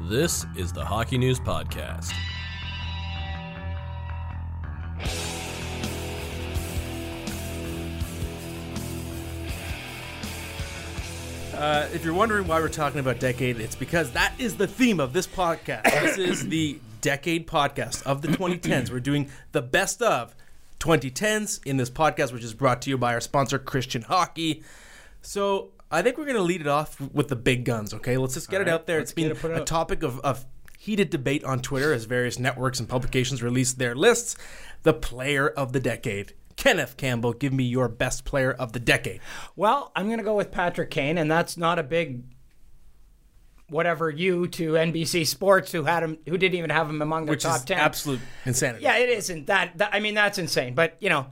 This is the Hockey News Podcast. Uh, if you're wondering why we're talking about decade, it's because that is the theme of this podcast. this is the decade podcast of the 2010s. We're doing the best of 2010s in this podcast, which is brought to you by our sponsor, Christian Hockey. So I think we're going to lead it off with the big guns, okay? Let's just get it out there. It's been it a out. topic of, of heated debate on Twitter as various networks and publications release their lists. The player of the decade. Kenneth Campbell, give me your best player of the decade. Well, I'm going to go with Patrick Kane, and that's not a big whatever you to NBC Sports who had him, who didn't even have him among the Which top is ten. absolute insanity. Yeah, it isn't that, that. I mean, that's insane. But you know,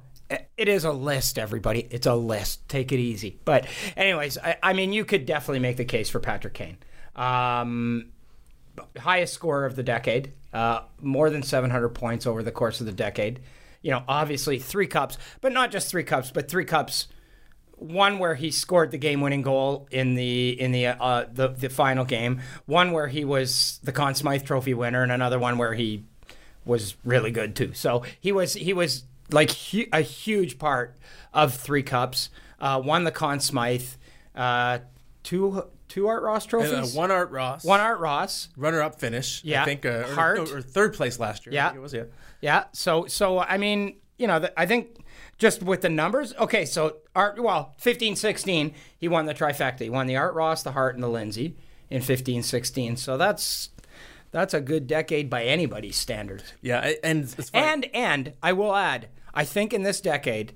it is a list. Everybody, it's a list. Take it easy. But anyways, I, I mean, you could definitely make the case for Patrick Kane. Um, highest scorer of the decade, uh, more than 700 points over the course of the decade. You know, obviously three cups, but not just three cups, but three cups. One where he scored the game-winning goal in the in the uh, the the final game. One where he was the Conn Smythe Trophy winner, and another one where he was really good too. So he was he was like hu- a huge part of three cups. Uh, won the Conn Smythe, uh, two two Art Ross Uh, trophies, one Art Ross. one Art Ross. runner-up finish. Yeah. I think uh, or, Hart. or third place last year. Yeah. it was yeah. Yeah. So so I mean, you know, the, I think just with the numbers. Okay, so Art well, 15 16, he won the trifecta. He won the Art Ross, the Hart and the Lindsay in 15 16. So that's that's a good decade by anybody's standards. Yeah, and it's. And and I will add, I think in this decade,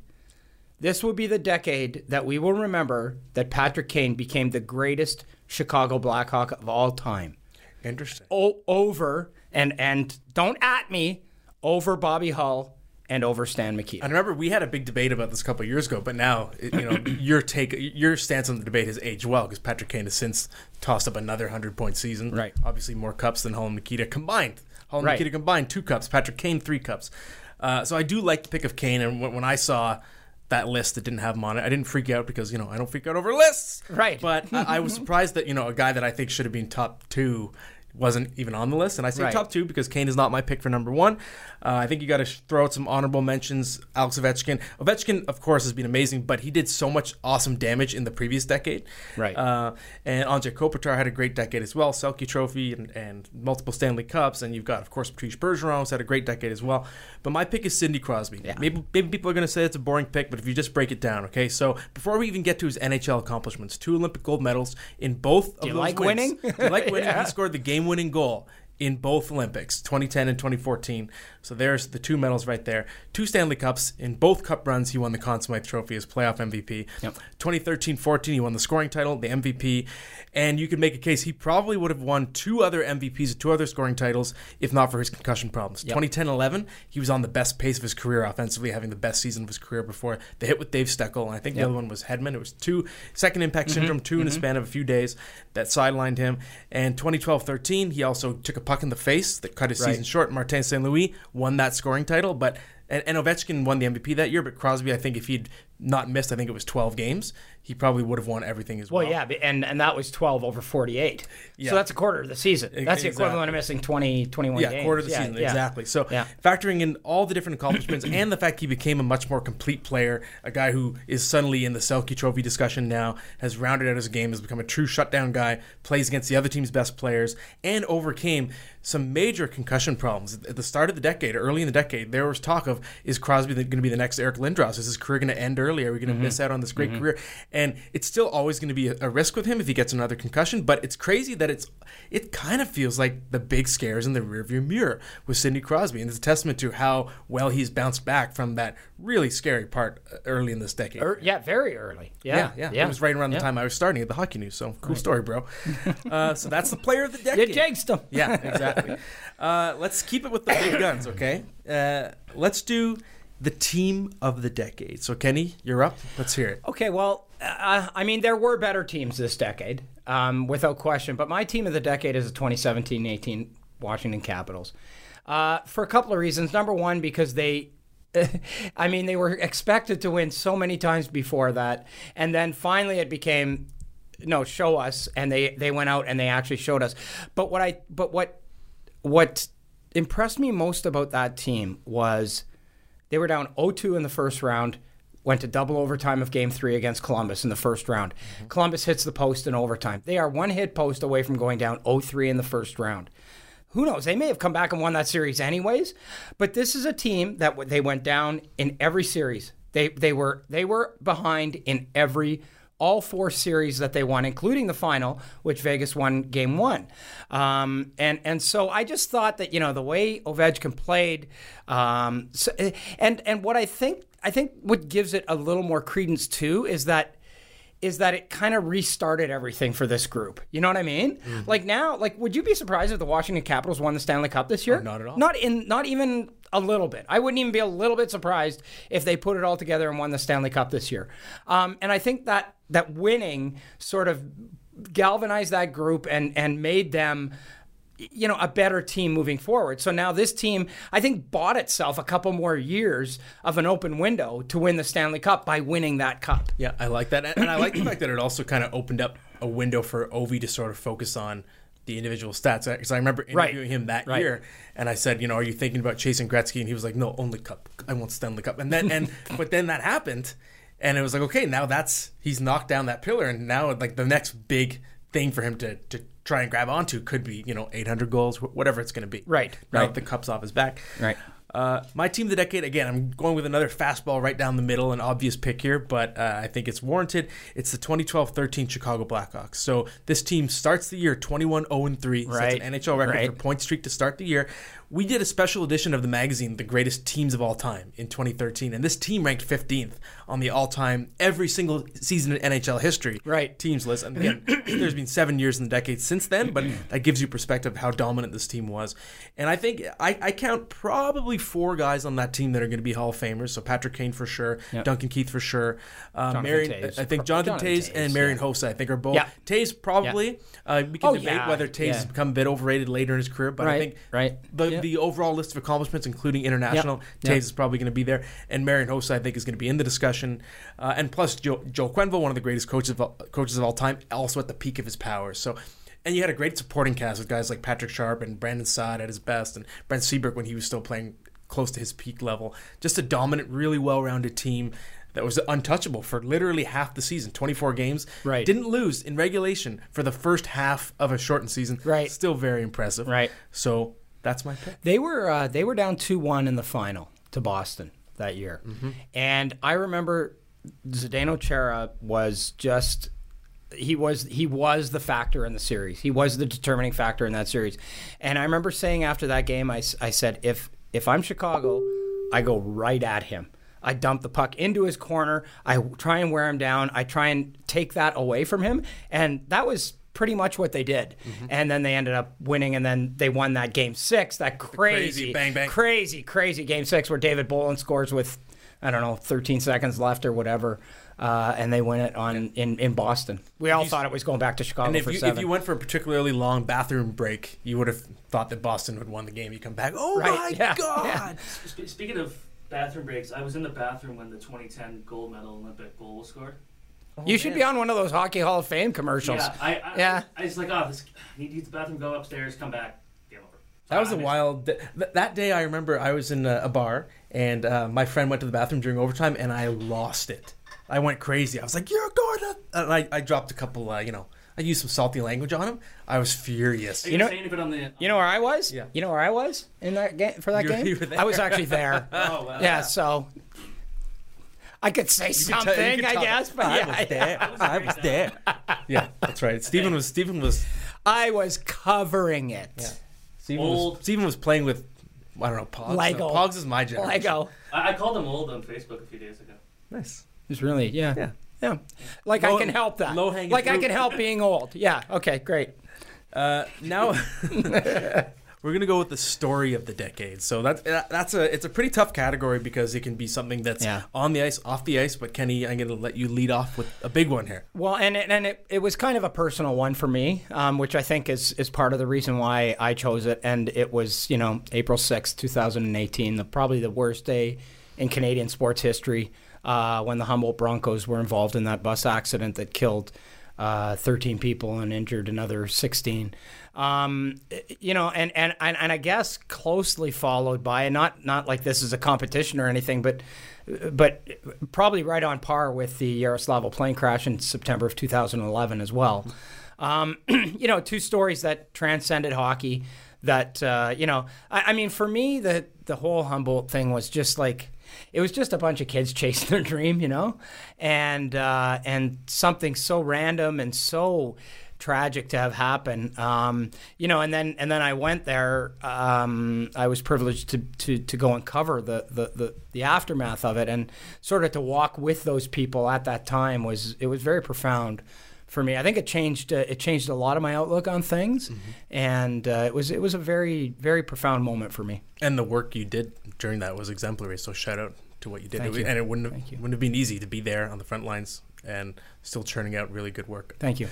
this will be the decade that we will remember that Patrick Kane became the greatest Chicago Blackhawk of all time. interesting. O- over and and don't at me over Bobby Hull and over Stan Mikita. I remember we had a big debate about this a couple of years ago, but now you know your take, your stance on the debate has aged well because Patrick Kane has since tossed up another hundred point season. Right. Obviously, more cups than Hull and Mikita combined. Hull and Right. Mikita combined two cups. Patrick Kane three cups. Uh, so I do like the pick of Kane, and when, when I saw that list that didn't have him on it, I didn't freak out because you know I don't freak out over lists. Right. But I, I was surprised that you know a guy that I think should have been top two wasn't even on the list, and I say Right. top two because Kane is not my pick for number one. Uh, I think you got to throw out some honorable mentions. Alex Ovechkin. Ovechkin, of course, has been amazing, but he did so much awesome damage in the previous decade. Right. Uh, and Andrei Kopitar had a great decade as well. Selke Trophy and, and multiple Stanley Cups. And you've got, of course, Patrice Bergeron who's had a great decade as well. But my pick is Sidney Crosby. Maybe, maybe people are going to say it's a boring pick, but if you just break it down, okay? So before we even get to his NHL accomplishments, two Olympic gold medals in both of you those like wins. winning? Do you like winning? Yeah. He scored the game-winning goal in both Olympics, 2010 and 2014. So there's the two medals right there. Two Stanley Cups in both cup runs. He won the Conn Smythe Trophy as playoff MVP. Yep. 2013-14, he won the scoring title, the MVP, and you could make a case he probably would have won two other MVPs, two other scoring titles, if not for his concussion problems. 2010-11, he was on the best pace of his career offensively, having the best season of his career before the hit with Dave Steckel, and I think the other one was Hedman. It was two second impact mm-hmm. syndrome, 2 in a mm-hmm. span of a few days that sidelined him. And 2012-13, he also took a puck in the face that cut his Right. season short. Martin St. Louis won that scoring title, but and, and Ovechkin won the MVP that year. But Crosby, I think if he'd not missed, I think it was 12 games, he probably would have won everything as well. well, yeah, and and that was 12 over 48. Yeah. So that's a quarter of the season. That's the exactly. equivalent of missing 20 21 Yeah, games. quarter of the Yeah, season, yeah. exactly. So, Yeah. factoring in all the different accomplishments and the fact he became a much more complete player, a guy who is suddenly in the Selke Trophy discussion now, has rounded out his game, has become a true shutdown guy, plays against the other team's best players, and overcame some major concussion problems at the start of the decade, early in the decade. There was talk of is Crosby going to be the next Eric Lindros? Is his career going to end early? Are we going to miss out on this great career? And it's still always going to be a, risk with him if he gets another concussion. But it's crazy that it's it kind of feels like the big scares in the rearview mirror with Sidney Crosby, and it's a testament to how well he's bounced back from that really scary part uh, early in this decade. Er, yeah, very early. Yeah, yeah, yeah, It was right around the yeah. time I was starting at the hockey news. So cool story, bro. uh, so that's the player of the You decade. jinxed him. Yeah, exactly. Uh, let's keep it with the big guns, okay? Uh, let's do the team of the decade. So Kenny, you're up. Let's hear it. Okay, well, uh, I mean, there were better teams this decade, um, without question. But my team of the decade is the 2017-18 Washington Capitals, uh, for a couple of reasons. Number one, because they, I mean, they were expected to win so many times before that, and then finally it became no, show us, and they they went out and they actually showed us. But what I but what what impressed me most about that team was they were down 0-2 in the first round. Went to double overtime of game three against Columbus in the first round. Mm-hmm. Columbus hits the post in overtime. They are one hit post away from going down 0 3 in the first round who knows? They may have come back and won that series anyways. But this is a team that they went down in every series. They they were they were behind in every all four series that they won, including the final, which Vegas won game one. Um, and and so I just thought that you know the way Ovechkin played, um, so, and and what I think I think what gives it a little more credence too is that is that it kind of restarted everything for this group. You know what I mean? Mm-hmm. Like now, like would you be surprised if the Washington Capitals won the Stanley Cup this year? Oh, not at all. Not in not even a little bit. I wouldn't even be a little bit surprised if they put it all together and won the Stanley Cup this year. Um, and I think that that winning sort of galvanized that group and and made them you know a better team moving forward. So now this team I think bought itself a couple more years of an open window to win the Stanley Cup by winning that cup. Yeah, I like that, and I like the fact that it also kind of opened up a window for Ovi to sort of focus on the individual stats. Because I remember Right. interviewing him that Right. year, and I said, you know, are you thinking about chasing Gretzky? And he was like, no, only Cup. I want Stanley Cup. And then, and but then that happened, and it was like, okay, now that's he's knocked down that pillar, and now like the next big thing for him to to try and grab onto could be, you know, 800 goals, whatever it's going to be. Right, right. that the cup's off his back. Right. Uh, my team of the decade, again, I'm going with another fastball right down the middle, an obvious pick here, but uh, I think it's warranted. It's the 2012 13 Chicago Blackhawks. So this team starts the year 21 0 3, Right. sets an NHL record Right. for point streak to start the year. We did a special edition of the magazine, The Greatest Teams of All Time, in 2013, and this team ranked 15th on the all time, every single season in NHL history Right. teams list. And again, there's been seven years in the decade since then, but that gives you perspective of how dominant this team was. And I think I, I count probably four guys on that team that are going to be Hall of Famers. So Patrick Kane for sure, Duncan Keith for sure, uh, Marion, I think Jonathan, Jonathan Tays Toews, and Marian Hossa, I think are both. Yeah. Toews probably. Uh, we can Oh, debate yeah, whether Toews yeah. has become a bit overrated later in his career, but I think right. the Yeah. the overall list of accomplishments, including international. Toews Yeah. is probably going to be there, and Marian Hossa I think is going to be in the discussion, uh, and plus Joe, Joe Quenneville, one of the greatest coaches of all, coaches of all time, also at the peak of his powers. So. And you had a great supporting cast with guys like Patrick Sharp and Brandon Saad at his best, and Brent Seabrook when he was still playing close to his peak level. Just a dominant, really well-rounded team that was untouchable for literally half the season, 24 games. Right. Didn't lose in regulation for the first half of a shortened season. Right. Still very impressive. Right. So that's my pick. They were uh, they were down two one in the final to Boston that year, and I remember Zdeno Chara was just he was he was the factor in the series. He was the determining factor in that series, and I remember saying after that game, I, I said if if I'm Chicago, I go right at him. I dump the puck into his corner. I try and wear him down. I try and take that away from him, and that was pretty much what they did. And then they ended up winning, and then they won that game six. That crazy, crazy bang, bang. crazy, crazy game six where David Bolland scores with I don't know 13 seconds left or whatever, uh, and they win it on in, in Boston. We all thought it was going back to Chicago And if for you, seven. if you went for a particularly long bathroom break, you would have thought that Boston would won the game. You come back, oh Right, my yeah, god! Sp- Speaking of bathroom breaks, I was in the bathroom when the 2010 gold medal Olympic goal was scored. You should be on one of those Hockey Hall of Fame commercials. Yeah, I, I, Yeah. I, was like, oh, this, I need to use the bathroom, go upstairs, come back, game over. That was I a missed- wild. Th- that day, I remember I was in a, a bar and uh, my friend went to the bathroom during overtime, and I lost it. I went crazy. I was like, "You're going to," and I, I dropped a couple. Uh, you know, I used some salty language on him. I was furious. Are You you, know- saying anything on the? You know where I was? Yeah. You know where I was in that game for that You were- game? you were there. I was actually there. Oh, wow. yeah, so I could say could something, tell- could I tell- guess, but I yeah, was there. I was there. yeah, that's right. Stephen was. Stephen was. I was covering it. Stephen was, Stephen was playing with. I don't know. Pogs. Lego. No, Pogs is my generation. Lego. I, I called him old on Facebook a few days ago. Nice. It's really yeah. Yeah. Yeah. Like Low- I can help that. low-hanging like I can help being old. Yeah. Okay, great. Uh, now we're gonna go with the story of the decade. So that's that's a it's a pretty tough category because it can be something that's Yeah. on the ice, off the ice. But Kenny, I'm gonna let you lead off with a big one here. Well, and it, and it, it was kind of a personal one for me, um, which I think is is part of the reason why I chose it. And it was, you know, April sixth, two 2018, the, probably the worst day in Canadian sports history uh, when the Humboldt Broncos were involved in that bus accident that killed uh, 13 people and injured another 16. Um, you know, and, and, and, and I guess closely followed by, and not, not like this is a competition or anything, but but probably right on par with the Yaroslavl plane crash in September of 2011 as well. Um, you know, two stories that transcended hockey. That uh, you know, I, I, mean, for me, the the whole Humboldt thing was just like it was just a bunch of kids chasing their dream, you know, and uh, and something so random and so tragic to have happen. Um, you know, and then and then I went there. Um, I was privileged to, to, to go and cover the, the, the, the, aftermath of it, and sort of to walk with those people at that time was it was very profound for me. I think it changed uh, it changed a lot of my outlook on things, mm-hmm. and uh, it was it was a very very profound moment for me. And the work you did during that was exemplary. So shout out to what you did, Thank it, you. and it wouldn't have, wouldn't have been easy to be there on the front lines and still churning out really good work. Thank you.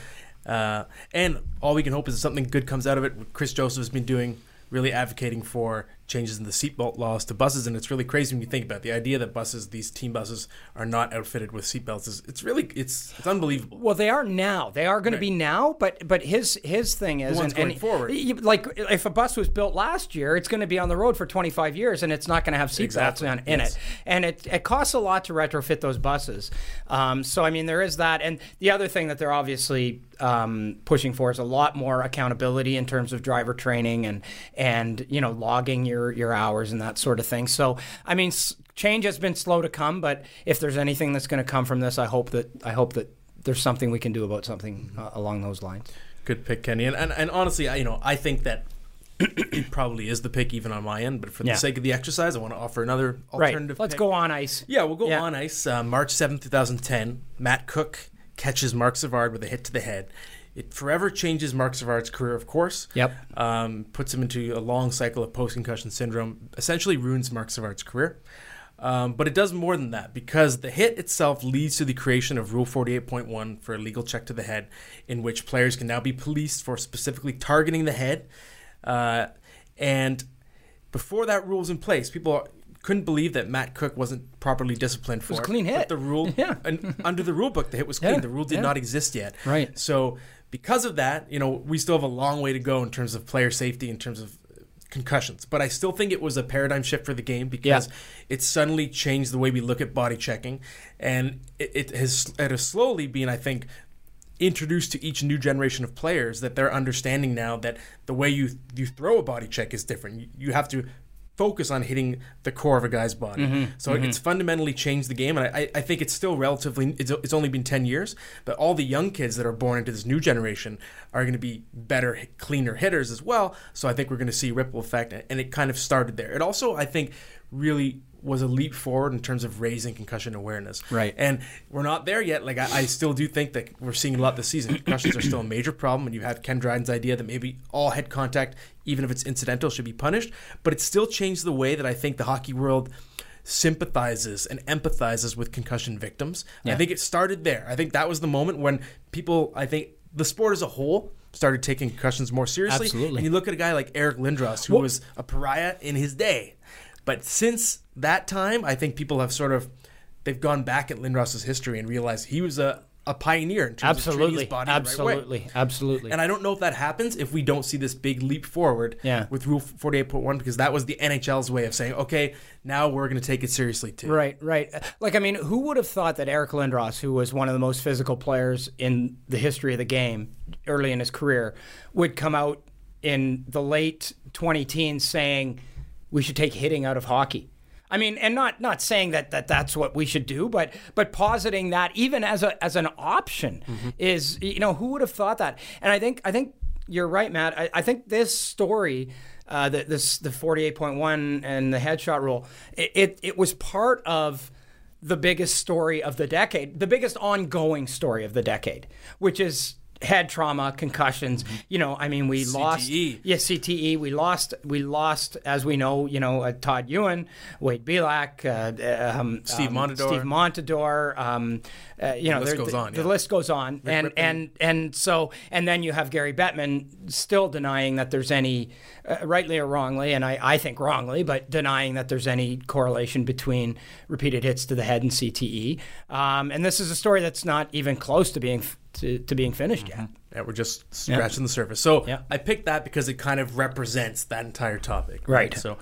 Uh, and all we can hope is that something good comes out of it. Chris Joseph has been doing, really advocating for changes in the seatbelt laws to buses, and it's really crazy when you think about it. the idea that buses, these team buses, are not outfitted with seatbelts. Is it's really it's it's unbelievable. Well, they are now. They are going Right. to be now, but but his his thing is and, going and forward. you- Like if a bus was built last year, it's going to be on the road for 25 years, and it's not going to have seatbelts Exactly, on in yes. it. And it it costs a lot to retrofit those buses. Um, so I mean, there is that, and the other thing that they're obviously um, pushing for is a lot more accountability in terms of driver training and and you know logging your your hours and that sort of thing. So I mean, change has been slow to come, but if there's anything that's going to come from this, I hope that I hope that there's something we can do about something uh, along those lines. Good pick, Kenny. And and, and honestly, I, you know, I think that. it probably is the pick even on my end, but for Yeah. the sake of the exercise, I want to offer another Right. alternative. Let's pick. go on ice. Yeah, we'll go Yeah. on ice. Uh, March 7th, 2010, Matt Cooke catches Marc Savard with a hit to the head. It forever changes Marc Savard's career, of course. Yep. Um, puts him into a long cycle of post concussion syndrome, essentially ruins Marc Savard's career. Um, but it does more than that because the hit itself leads to the creation of Rule 48.1 for a legal check to the head, in which players can now be policed for specifically targeting the head. Uh, and before that rule was in place, people couldn't believe that Matt Cooke wasn't properly disciplined for was a it. clean But hit. the rule, Yeah. and under the rule book, the hit was clean. Yeah, The rule did yeah. not exist yet. Right. So because of that, you know, we still have a long way to go in terms of player safety, in terms of concussions. But I still think it was a paradigm shift for the game because it suddenly changed the way we look at body checking, and it, it has it has slowly been, I think, introduced to each new generation of players that they're understanding now that the way you you throw a body check is different. You, you have to focus on hitting the core of a guy's body. Mm-hmm. So mm-hmm. it's fundamentally changed the game, and I, I think it's still relatively. It's, it's only been ten years, but all the young kids that are born into this new generation are going to be better, cleaner hitters as well. So I think we're going to see ripple effect, and it kind of started there. It also, I think, really was a leap forward in terms of raising concussion awareness. Right. And we're not there yet. Like I, I still do think that we're seeing a lot this season. Concussions are still a major problem, and you have Ken Dryden's idea that maybe all head contact, even if it's incidental, should be punished. But it still changed the way that I think the hockey world sympathizes and empathizes with concussion victims. I think it started there. I think that was the moment when people, I think the sport as a whole started taking concussions more seriously. Absolutely. And you look at a guy like Eric Lindros, who was a pariah in his day. But since that time, I think people have sort of they've gone back at Lindros's history and realized he was a, a pioneer in terms of treating Absolutely. his body the right. Absolutely. Absolutely. And I don't know if that happens if we don't see this big leap forward Yeah. with Rule 48.1 because that was the NHL's way of saying, okay, now we're going to take it seriously too. Right, right. Like, I mean, who would have thought that Eric Lindros, who was one of the most physical players in the history of the game early in his career, would come out in the late 20 teens saying we should take hitting out of hockey? I mean, and not not saying that, that that's what we should do, but but positing that even as a as an option is you know who would have thought that? And I think I think you're right, Matt. I, I think this story, uh, the, this the 48.1 and the headshot rule, it, it it was part of the biggest story of the decade, the biggest ongoing story of the decade, which is head trauma, concussions. You know, I mean, we lost. CTE. Yeah, CTE. We lost. We lost, as we know. You know, uh, Todd Ewen, Wade Belak, uh, um, Steve um, Montador. Steve Montador. Um, uh, you know, the list goes the, on, The yeah. list goes on, and Rypien. and and so and then you have Gary Bettman still denying that there's any, uh, rightly or wrongly, and I, I think wrongly, but denying that there's any correlation between repeated hits to the head and CTE. Um, and this is a story that's not even close to being to, to being finished yet. Yeah, we're just scratching the surface. So Yeah. I picked that because it kind of represents that entire topic. Right. So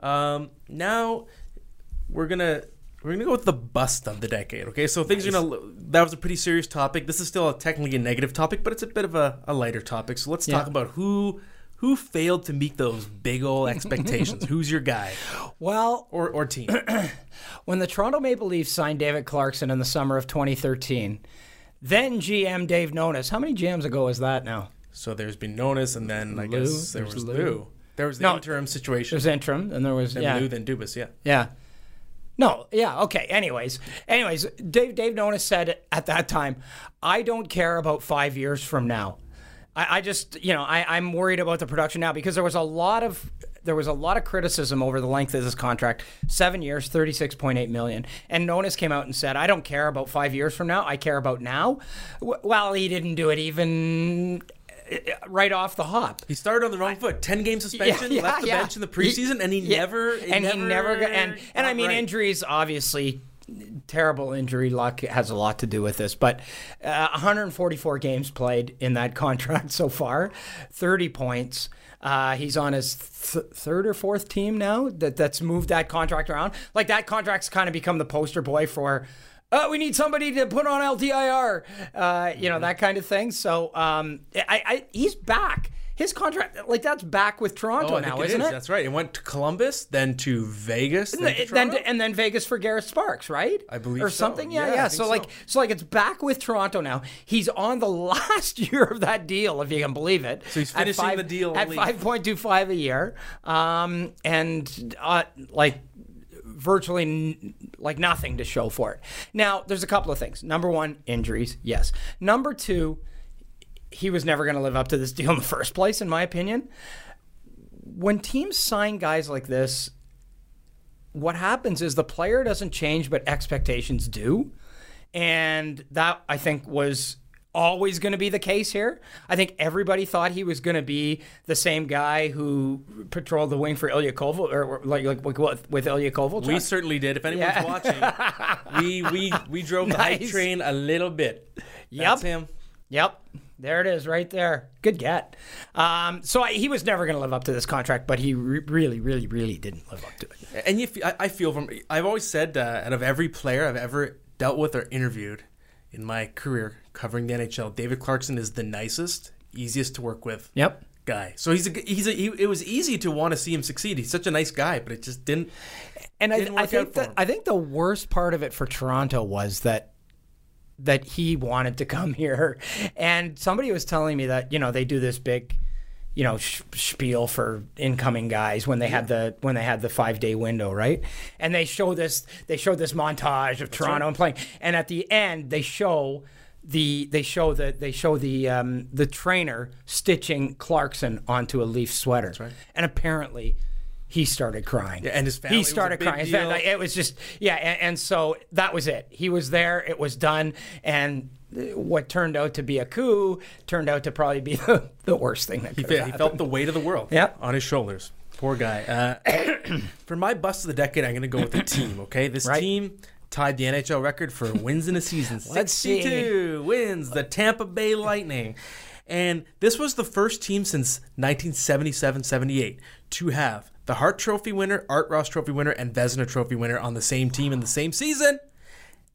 um, now we're gonna we're gonna go with the bust of the decade. Okay, so things are gonna that was a pretty serious topic. This is still a, technically a negative topic, but it's a bit of a, a lighter topic. So let's talk about who who failed to meet those big old expectations. Who's your guy Well, or or team? when the Toronto Maple Leafs signed David Clarkson in the summer of 2013, then GM Dave Nonis. How many GMs ago is that now? so there's been Nonis, and then I Lou, guess there was Lou. Lou. There was the No. interim situation. There's interim, and there was then yeah, Lou, then Dubas. Yeah. yeah. No, yeah, okay. Anyways, anyways, Dave Dave Nonis said at that time, I don't care about five years from now. I, I just, you know, I, I'm worried about the production now because there was a lot of there was a lot of criticism over the length of this contract. Seven years, thirty six point eight million. And Nonis came out and said, I don't care about five years from now. I care about now. W- Well, he didn't do it even uh, right off the hop. He started on the wrong foot. Ten game suspension, left the bench in the preseason, and he Yeah. never, and he never got, and and I mean right. injuries obviously terrible injury luck has a lot to do with this but uh, 144 games played in that contract so far 30 points uh, he's on his th- third or fourth team now that that's moved that contract around like that contract's kind of become the poster boy for uh, we need somebody to put on LTIR, uh, you know that kind of thing. So um, I, I, he's back. His contract, like that's back with Toronto Oh, now, it isn't is. it? That's right. It went to Columbus, then to Vegas, then, to then and then Vegas for Garrett Sparks, right? I believe or so. something. Yeah, Yeah, yeah. I So like, so. so like, it's back with Toronto now. He's on the last year of that deal, if you can believe it. So he's finishing five- the deal at five point two five a year, um, and uh, like virtually n- like nothing to show for it. Now, there's a couple of things. Number one, injuries. Yes. Number two, he was never going to live up to this deal in the first place, in my opinion. When teams sign guys like this, what happens is the player doesn't change, but expectations do. And that, I think, was always going to be the case here. I think everybody thought he was going to be the same guy who patrolled the wing for Ilya Koval, or like, like with, with Ilya Kovalchuk. we certainly did. If anyone's Yeah. watching, we we we drove the hype train a little bit. Yep. Him. Yep. There it is, right there. Good get. Um, so I, he was never going to live up to this contract, but he re- really, really, really didn't live up to it. And you, I, I feel from I've always said uh, out of every player I've ever dealt with or interviewed in my career covering the NHL, David Clarkson is the nicest, easiest to work with Yep. guy. So he's a, he's a, he, it was easy to want to see him succeed. He's such a nice guy, but it just didn't. And I, Didn't I think out for that him. I think the worst part of it for Toronto was that that he wanted to come here, and somebody was telling me that you know they do this big, you know, sh- spiel for incoming guys when they had the when they had the five day window, right? And they show this they show this montage of Toronto and playing, and at the end they show. The they show the they show the um, the trainer stitching Clarkson onto a Leaf sweater, right. and apparently he started crying. Yeah, and his family he started crying. Deal. it was just yeah, and, and so that was it. He was there. It was done, and what turned out to be a coup turned out to probably be the, the worst thing that He, could fe- have he happened. felt the weight of the world Yep. on his shoulders. Poor guy. Uh, for my bust of the decade, I'm going to go with the team. Okay, this Right. team tied the NHL record for wins in a season. Let's see. 62 wins. The Tampa Bay Lightning. And this was the first team since 1977-78 to have the Hart Trophy winner, Art Ross Trophy winner, and Vezina Trophy winner on the same team in the same season,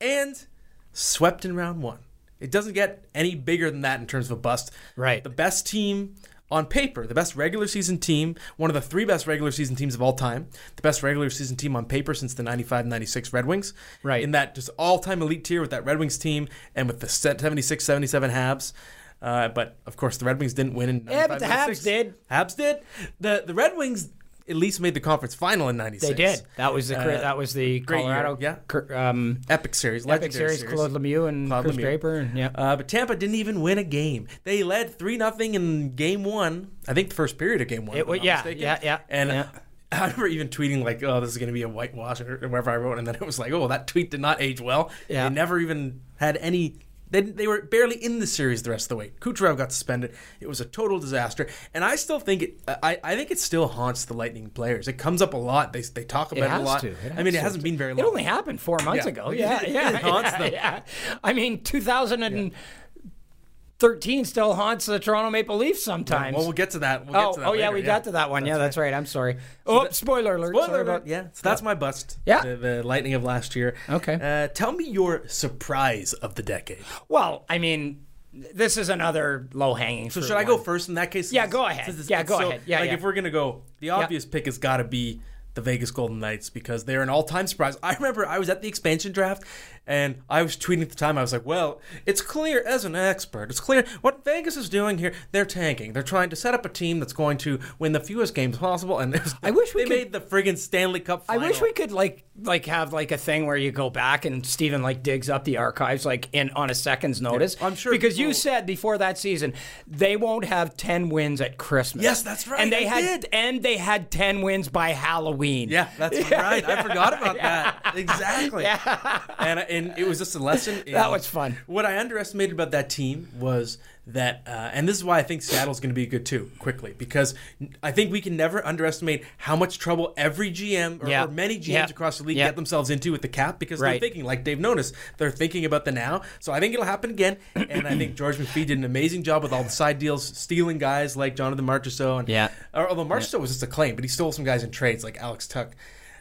and swept in round one. It doesn't get any bigger than that in terms of a bust. Right. The best team on paper, the best regular season team, one of the three best regular season teams of all time, the best regular season team on paper since the 95-96 Red Wings. Right. In that just all-time elite tier with that Red Wings team and with the 76-77 Habs. Uh, but of course, the Red Wings didn't win in 95 Yeah, but the Habs did. Habs did. The the Red Wings at least made the conference final in '96. They did. That was the Uh, that was the great year, Colorado yeah. Um, Epic series, epic legendary series. Claude Lemieux and Claude Kris Lemieux. Draper. And, yeah. Uh, but Tampa didn't even win a game. They led three nothing in game one. I think the first period of game one. It yeah, mistaken. yeah, yeah, And yeah. I remember even tweeting like, "Oh, this is going to be a whitewash" or whatever I wrote, and then it was like, "Oh, that tweet did not age well." Yeah. They never even had any. They, they were barely in the series the rest of the way. Kucherov got suspended. It was a total disaster, and I still think it. I, I think it still haunts the Lightning players. It comes up a lot. They, they talk about it, has a lot. to. It I mean, it hasn't been very long. It only happened four months Yeah. ago. It- Yeah, it yeah, haunts yeah, them. yeah. I mean, 2000 and 13 still haunts the Toronto Maple Leafs sometimes. Well, we'll get to that. We'll oh, get to that oh yeah, we got to that one. yeah, that's right. I'm sorry. Oh, spoiler alert. Spoiler Sorry alert. about Yeah, so that's my bust. Yeah. the, the lightning of last year. Okay. Uh, tell me your surprise of the decade. Well, I mean, this is another low hanging. So should I go first in that case? Yeah, go ahead. It's- Yeah, go so- ahead. Yeah, like yeah. if we're gonna go, the obvious pick has got to be the Vegas Golden Knights because they're an all-time surprise. I remember I was at the expansion draft and I was tweeting at the time. I was like, "Well, it's clear as an expert. It's clear what Vegas is doing here. They're tanking. They're trying to set up a team that's going to win the fewest games possible." And there's- I wish we they could- made the friggin' Stanley Cup. I wish we could like like have like a thing where you go back and Steven like digs up the archives like in on a second's notice. I'm sure because you said before that season they won't have ten wins at Christmas. Yes, that's right, And they I had did. and they had ten wins by Halloween. Yeah, that's right. I forgot about that. Exactly. And and it was just a lesson. That was fun. What I underestimated about that team was that, uh, and this is why I think Seattle's going to be good too, quickly, because I think we can never underestimate how much trouble every GM or, Yeah. or many GMs Yeah. across the league Yeah. get themselves into with the cap because they're thinking, like Dave Nonis, they're thinking about the now. So I think it'll happen again. And I think George McPhee did an amazing job with all the side deals, stealing guys like Jonathan Marchessault. And, Yeah. or- although Marchessault was just a claim, but he stole some guys in trades like Alex Tuch.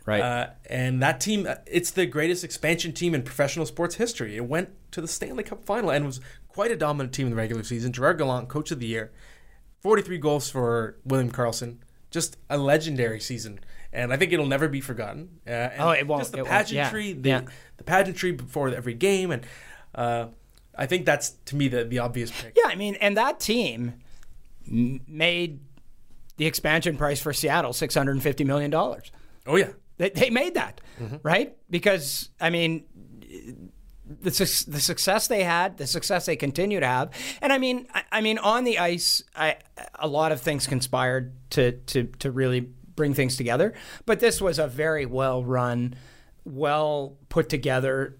Right. Uh, and that team, uh, it's the greatest expansion team in professional sports history. It went to the Stanley Cup final and was quite a dominant team in the regular season. Gerard Gallant, coach of the year, 43 goals for William Karlsson. Just a legendary season. And I think it'll never be forgotten. Uh, and Oh, it won't. Just the It won't. Yeah. pageantry, the, Yeah. the pageantry before every game. And uh, I think that's, to me, the, the obvious pick. Yeah, I mean, and that team made the expansion price for Seattle six hundred and fifty million dollars. Oh, yeah. They, they made that, right? Because I mean, the suc- the success they had, the success they continue to have, and I mean, I, I mean, on the ice, I, a lot of things conspired to to to really bring things together. But this was a very well run, well put together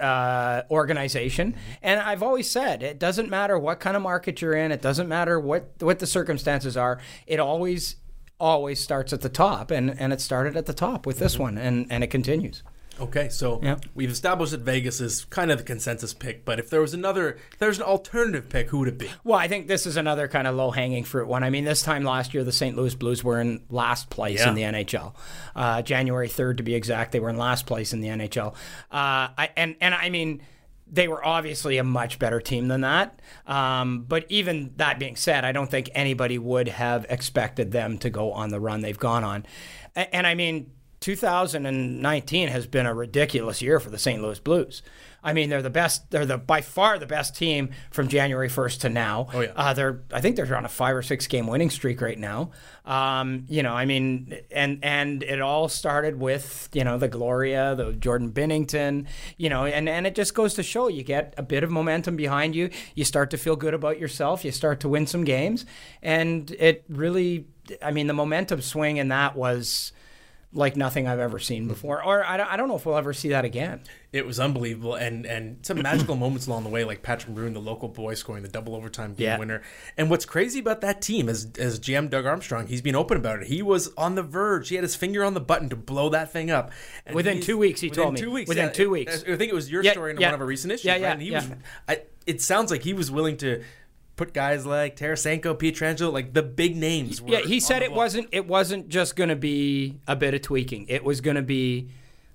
uh, organization. And I've always said it doesn't matter what kind of market you're in. It doesn't matter what what the circumstances are. It always always starts at the top, and and it started at the top with this one, and and it continues. Okay, so Yeah. we've established that Vegas is kind of the consensus pick, but if there was another, if there's an alternative pick, who would it be? Well, I think this is another kind of low hanging fruit one. I mean, this time last year, the St. Louis Blues were in last place Yeah. in the NHL. Uh, January 3rd, to be exact, they were in last place in the NHL. Uh, I, and, and I mean, they were obviously a much better team than that. Um, but even that being said, I don't think anybody would have expected them to go on the run they've gone on. And, and I mean, 2019 has been a ridiculous year for the St. Louis Blues. I mean, they're the best. They're the by far the best team from January 1st to now. Oh, yeah. Uh, they're I think they're on a five or six game winning streak right now. Um, you know, I mean, and and it all started with you know the Gloria, the Jordan Binnington, you know, and and it just goes to show you get a bit of momentum behind you, you start to feel good about yourself, you start to win some games, and it really, I mean, the momentum swing in that was like nothing I've ever seen hmm. before, or I don't, I don't know if we'll ever see that again. It was unbelievable, and and some magical moments along the way, like Patrick Maroon, the local boy, scoring the double overtime game Yeah. winner. And what's crazy about that team is, as GM Doug Armstrong, he's been open about it. He was on the verge; he had his finger on the button to blow that thing up. And Within two weeks, he told me. Two weeks, Within yeah. two weeks. I think it was your Yeah, story in one of our recent issues. Yeah, right? yeah, And he was. I, it sounds like he was willing to put guys like Tarasenko, Pietrangelo, like the big names. Were Yeah, he said it block. wasn't it wasn't just going to be a bit of tweaking. It was going to be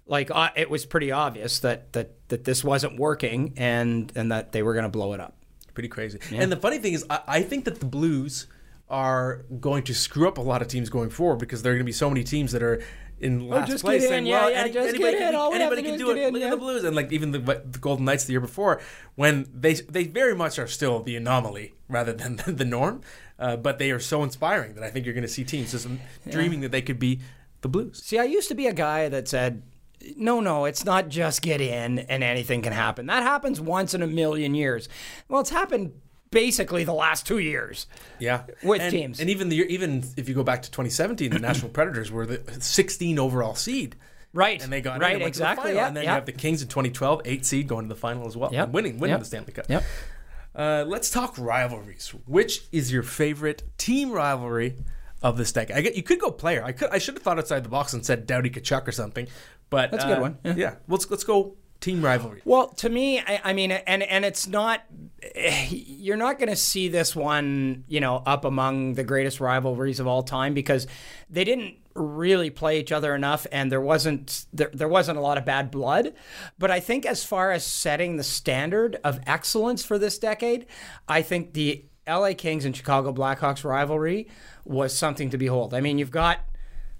like uh, it was pretty obvious that that that this wasn't working and and that they were going to blow it up. Pretty crazy. And the funny thing is, I, I think that the Blues are going to screw up a lot of teams going forward because there are going to be so many teams that are in last Oh, just place get in. saying, Yeah, well, yeah, any- just anybody get can. All anybody can do do it. in, Look yeah. at the Blues. And like even the, the Golden Knights the year before, when they they very much are still the anomaly rather than the norm, uh, but they are so inspiring that I think you're going to see teams just dreaming that they could be the Blues. See, I used to be a guy that said, no, no, it's not just get in and anything can happen. That happens once in a million years. Well, it's happened basically the last two years. Yeah, With and, teams. and even the even if you go back to 2017, the National Predators were the 16 overall seed. Right. and they got right and went the exactly. Yeah, and then yeah. you have the Kings in 2012, eight seed, going to the final as well, Yep. winning winning Yep. the Stanley Cup. Yep. Uh, let's talk rivalries. Which is your favorite team rivalry of this decade? I get you could go player. I could I should have thought outside the box and said Doughty Tkachuk or something, but That's a good uh, one. Yeah. Yeah, let's let's go team rivalry. Well, to me, I, I mean, and and it's not. You're not going to see this one, you know, up among the greatest rivalries of all time because they didn't really play each other enough, and there wasn't there, there wasn't a lot of bad blood. But I think as far as setting the standard of excellence for this decade, I think the LA Kings and Chicago Blackhawks rivalry was something to behold. I mean, you've got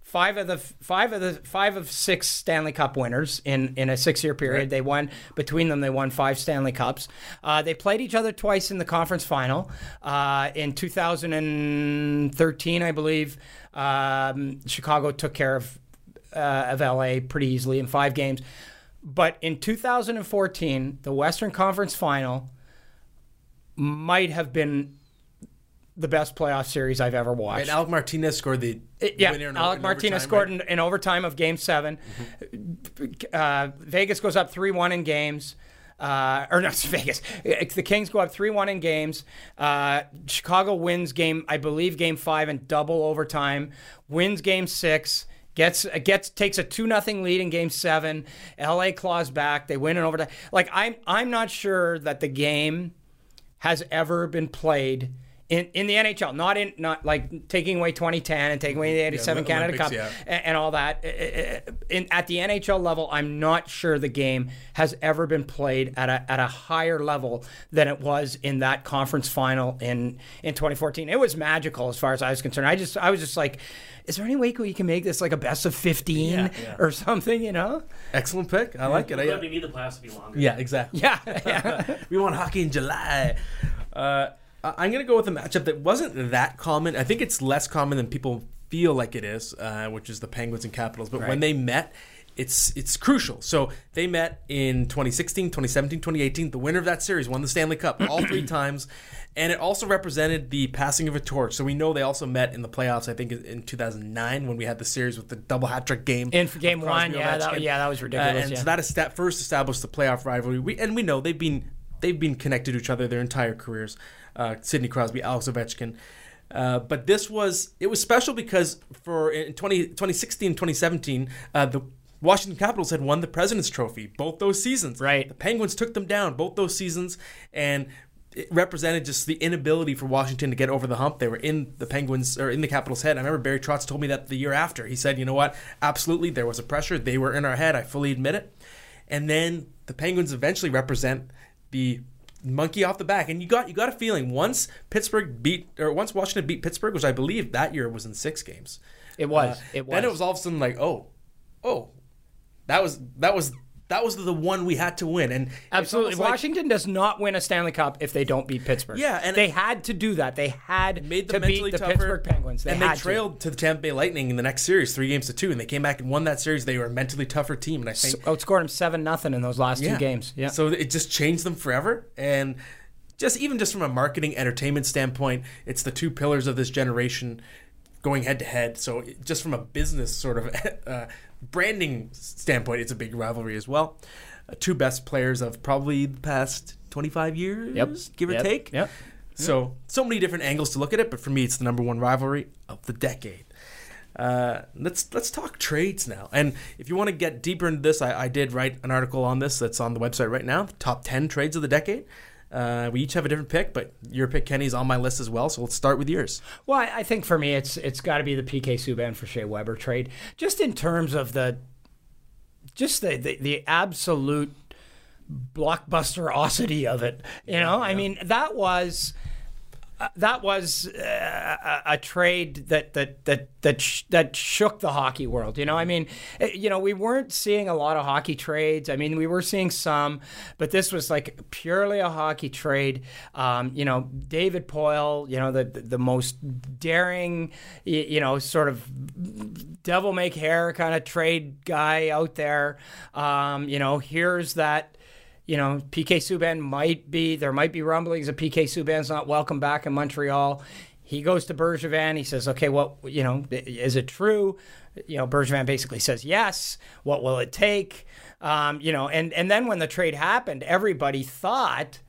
five of the five of the five of six Stanley Cup winners in in a six year period. They won between them. They won five Stanley Cups. Uh, they played each other twice in the conference final uh, in 2013, I believe. Um, Chicago took care of uh, of LA pretty easily in five games. But in 2014, the Western Conference final might have been the best playoff series I've ever watched. And Alec Martinez scored the It- yeah, winner in- Alec in Martinez overtime, scored right? in, in overtime of Game 7 Uh, Vegas goes up three one in games. Uh, or not Vegas. The Kings go up three one in games. Uh, Chicago wins game, I believe, game five in double overtime. Wins game six. Gets gets takes a two nothing lead in game seven. LA claws back. They win in overtime. Like I'm I'm not sure that the game has ever been played in, in the NHL, not in not like taking away 2010 and taking away the 87 the Canada Olympics, Cup yeah. and, and all that. Uh, uh, In, at the NHL level, I'm not sure the game has ever been played at a, at a higher level than it was in that conference final in in 2014. It was magical as far as I was concerned. I just I was just like, is there any way we can make this like a best of 15 Yeah. or something? You know? Excellent pick. I like it. I, But we need the playoffs to be longer. yeah, exactly. Yeah, yeah. we want hockey in July. Uh, I'm going to go with a matchup that wasn't that common. I think it's less common than people feel like it is, uh, which is the Penguins and Capitals. But when they met, it's it's crucial. So they met in 2016, 2017, 2018. The winner of that series won the Stanley Cup all three times, and it also represented the passing of a torch. So we know they also met in the playoffs. I think in 2009 when we had the series with the double hat trick game In for game one, yeah, that, yeah, that was Uh, ridiculous. and yeah. so that is that first established the playoff rivalry. We, and we know they've been they've been connected to each other their entire careers. Uh, Sidney Crosby, Alex Ovechkin. Uh, but this was it was special because for in 20, 2016 2017 uh, the Washington Capitals had won the President's Trophy both those seasons. Right. The Penguins took them down both those seasons and it represented just the inability for Washington to get over the hump. They were in the Penguins or in the Capitals' head. I remember Barry Trotz told me that the year after. He said, "You know what? Absolutely, there was a pressure. They were in our head. I fully admit it." And then the Penguins eventually represent the monkey off the back. And you got you got a feeling once Pittsburgh beat or once Washington beat Pittsburgh, which I believe that year was in six games. It was. Uh, it was. Then it was all of a sudden like, oh, oh, that was that was that was the one we had to win. And Absolutely. almost like- Washington does not win a Stanley Cup if they don't beat Pittsburgh. Yeah, and- they had to do that. They had made to mentally beat the tougher. Pittsburgh Penguins. They and they trailed to. the Tampa Bay Lightning in the next series, three games to two, and they came back and won that series. They were a mentally tougher team, and I to. think outscored them seven nothing in those last two games. Yeah. So it just changed them forever, and just even just from a marketing entertainment standpoint, it's the two pillars of this generation going head to head. So just from a business sort of uh, branding standpoint, it's a big rivalry as well. Uh, two best players of probably the past twenty five years, Yep. give or Yep. take. Yep. So so many different angles to look at it, but for me, it's the number one rivalry of the decade. Uh, let's let's talk trades now. And if you want to get deeper into this, I, I did write an article on this that's on the website right now. The top ten trades of the decade. Uh, we each have a different pick, but your pick, Kenny, is on my list as well. So let's start with yours. Well, I I think for me, it's it's got to be the PK Subban for Shea Weber trade, just in terms of the, just the the, the absolute blockbusterosity of it. You know, I mean, that was. Uh, That was uh, a, trade that that that that sh- that shook the hockey world. You know, I mean, eh, you know, we weren't seeing a lot of hockey trades. I mean, we were seeing some, but this was like purely a hockey trade. Um, you know, David Poile, you know, the the, most daring, you know, sort of devil make hair kind of trade guy out there. Um, you know, here's that you know, PK Subban might be, there might be rumblings that PK Subban's not welcome back in Montreal. He goes to Bergevin. He says, okay, what, you know, is it true? You know, Bergevin basically says yes. What will it take? Um, you know, and, and then when the trade happened, everybody thought,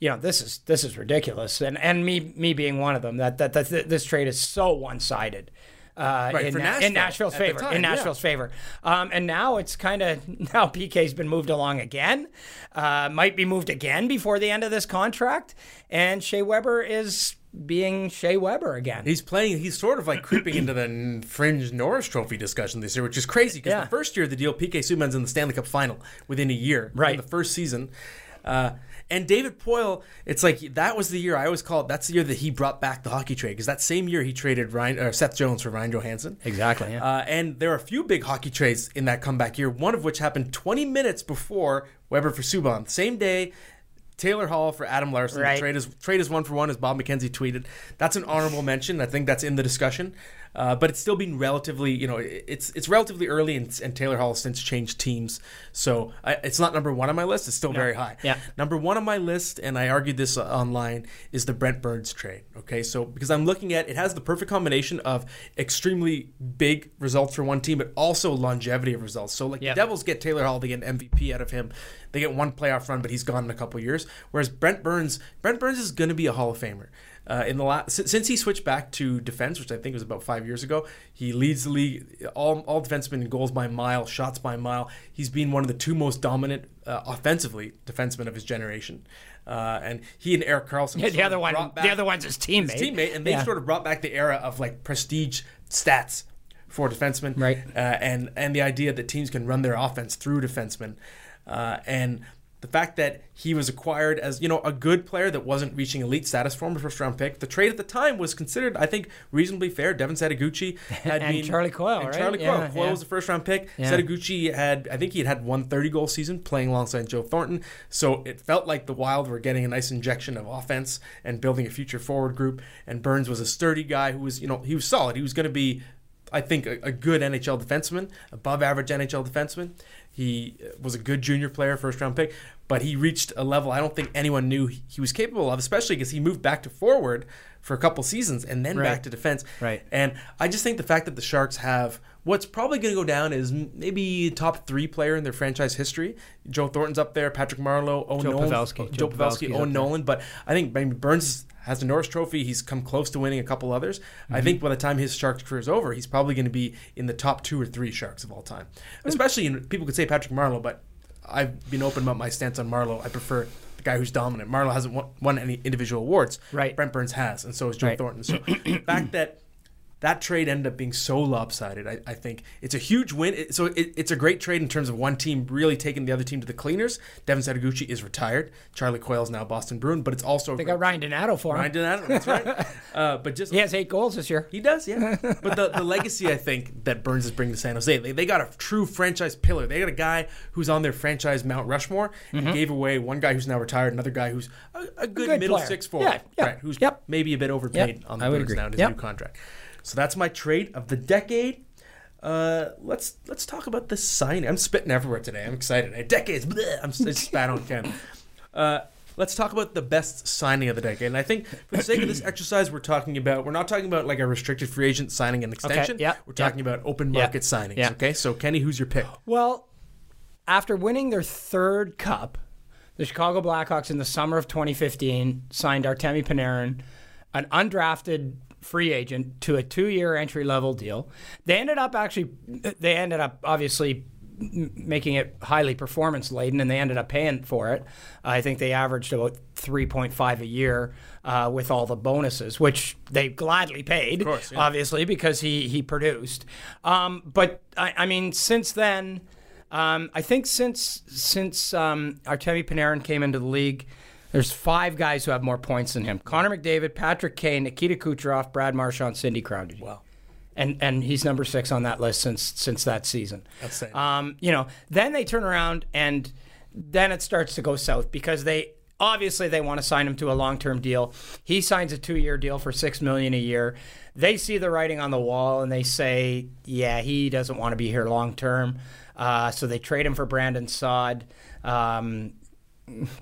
you know, this is this is ridiculous, and and me me being one of them that that, that this trade is so one sided. Uh, Right, in, Nashville in Nashville's favor. time, in yeah. Nashville's favor. Um, and now it's kind of now PK's been moved along again. Uh, might be moved again before the end of this contract. And Shea Weber is being Shea Weber again. He's playing. He's sort of like creeping into the fringe Norris Trophy discussion this year, which is crazy because Yeah. the first year of the deal, PK Subban's in the Stanley Cup final within a year, Right. In the first season, uh, and David Poile, it's like that was the year I always call it. That's the year that he brought back the hockey trade because that same year he traded Ryan or Seth Jones for Ryan Johansen. Exactly, yeah. Uh, and there are a few big hockey trades in that comeback year. One of which happened 20 minutes before Weber for Subban. Same day. Taylor Hall for Adam Larsson. Right. The trade is trade is one for one, as Bob McKenzie tweeted. That's an honorable mention. I think that's in the discussion, uh, but it's still been relatively, you know, it's it's relatively early, and, and Taylor Hall has since changed teams, so I, it's not number one on my list. It's still very high. Yeah. Number one on my list, and I argued this uh, online, is the Brent Burns trade. Okay, so because I'm looking at it has the perfect combination of extremely big results for one team, but also longevity of results. So like Yeah. the Devils get Taylor Hall, they get an MVP out of him. They get one playoff run, but he's gone in a couple years. Whereas Brent Burns, Brent Burns is going to be a Hall of Famer. Uh, in the last since, since he switched back to defense, which I think was about five years ago, he leads the league all all defensemen in goals by mile, shots by mile. He's been one of the two most dominant uh, offensively defensemen of his generation. Uh, and he and Erik Karlsson, Yeah, the other one, the other one's his teammate. his teammate, and they Yeah. sort of brought back the era of like prestige stats for defensemen, Right. Uh, and and the idea that teams can run their offense through defensemen, uh, and the fact that he was acquired as you know a good player that wasn't reaching elite status for him, a first round pick. The trade at the time was considered, I think, reasonably fair. Devin Setoguchi had And been Charlie Coyle, and right? Charlie Yeah, Coyle. Coyle yeah. was a first round pick. Yeah. Setoguchi had, I think he had had one 30 goal season playing alongside Joe Thornton. So it felt like the Wild were getting a nice injection of offense and building a future forward group. And Burns was a sturdy guy who was, you know, he was solid. He was going to be, I think, a, a good NHL defenseman, above average NHL defenseman. He was a good junior player, first round pick, but he reached a level I don't think anyone knew he was capable of, especially because he moved back to forward for a couple seasons and then Right. back to defense. Right. And I just think the fact that the Sharks have what's probably going to go down is maybe top three player in their franchise history. Joe Thornton's up there, Patrick Marleau, Owen Joe Nolan, Pavelski. Joe Joe Pavelski, Pavelski's Owen. Nolan. But I think maybe Burns has the Norris Trophy. He's come close to winning a couple others. I Mm-hmm. think by the time his Sharks career is over, he's probably going to be in the top two or three Sharks of all time. Mm. Especially in people could say Patrick Marleau, but I've been open about my stance on Marleau. I prefer the guy who's dominant. Marleau hasn't won, won any individual awards. Right. Brent Burns has, and so is Joe Right. Thornton. So the fact that that trade ended up being so lopsided, I, I think it's a huge win. It- so it, it's a great trade in terms of one team really taking the other team to the cleaners. Devin Setoguchi is retired. Charlie Coyle is now Boston Bruin, but it's also They got Ryan Donato for him. Ryan Donato, That's right. Uh, but just He has eight goals this year. he does, yeah. but the, the legacy I think that Burns is bringing to San Jose, they, they got a true franchise pillar. They got a guy who's on their franchise Mount Rushmore and gave away one guy who's now retired, another guy who's a, a good, good middle player. six forward, Yeah, yeah. right? Who's Yep. maybe a bit overpaid Yep, on the I would Bruins agree. now in his Yep. new contract. So that's my trade of the decade. Uh, let's let's talk about the signing. I'm spitting everywhere today. I'm excited. Decades. bleh, I'm I spat on Ken. Uh, let's talk about the best signing of the decade. And I think for the sake of this exercise, we're talking about we're not talking about like a restricted free agent signing an extension. yeah, We're yeah. talking about open Yeah, market signings. yeah. Okay. So Kenny, who's your pick? Well, after winning their third cup, the Chicago Blackhawks in the summer of 2015 signed Artemi Panarin, an undrafted free agent, to a two-year entry-level deal. They ended up actually, they ended up obviously making it highly performance laden, and they ended up paying for it. I think they averaged about 3.5 a year uh, with all the bonuses, which they gladly paid, course, yeah. obviously, because he he produced. Um, but I, I mean, since then. Um, I think since since um, Artemi Panarin came into the league, there's five guys who have more points than him: Connor McDavid, Patrick Kane, Nikita Kucherov, Brad Marchand, Sidney Crosby. Wow. And and he's number six on that list since since that season. Outstanding. Um, you know, then they turn around and then it starts to go south because they obviously they want to sign him to a long-term deal. He signs a two-year deal for six million a year. They see the writing on the wall and they say, "Yeah, he doesn't want to be here long-term." Uh, so they trade him for Brandon Saad. Um,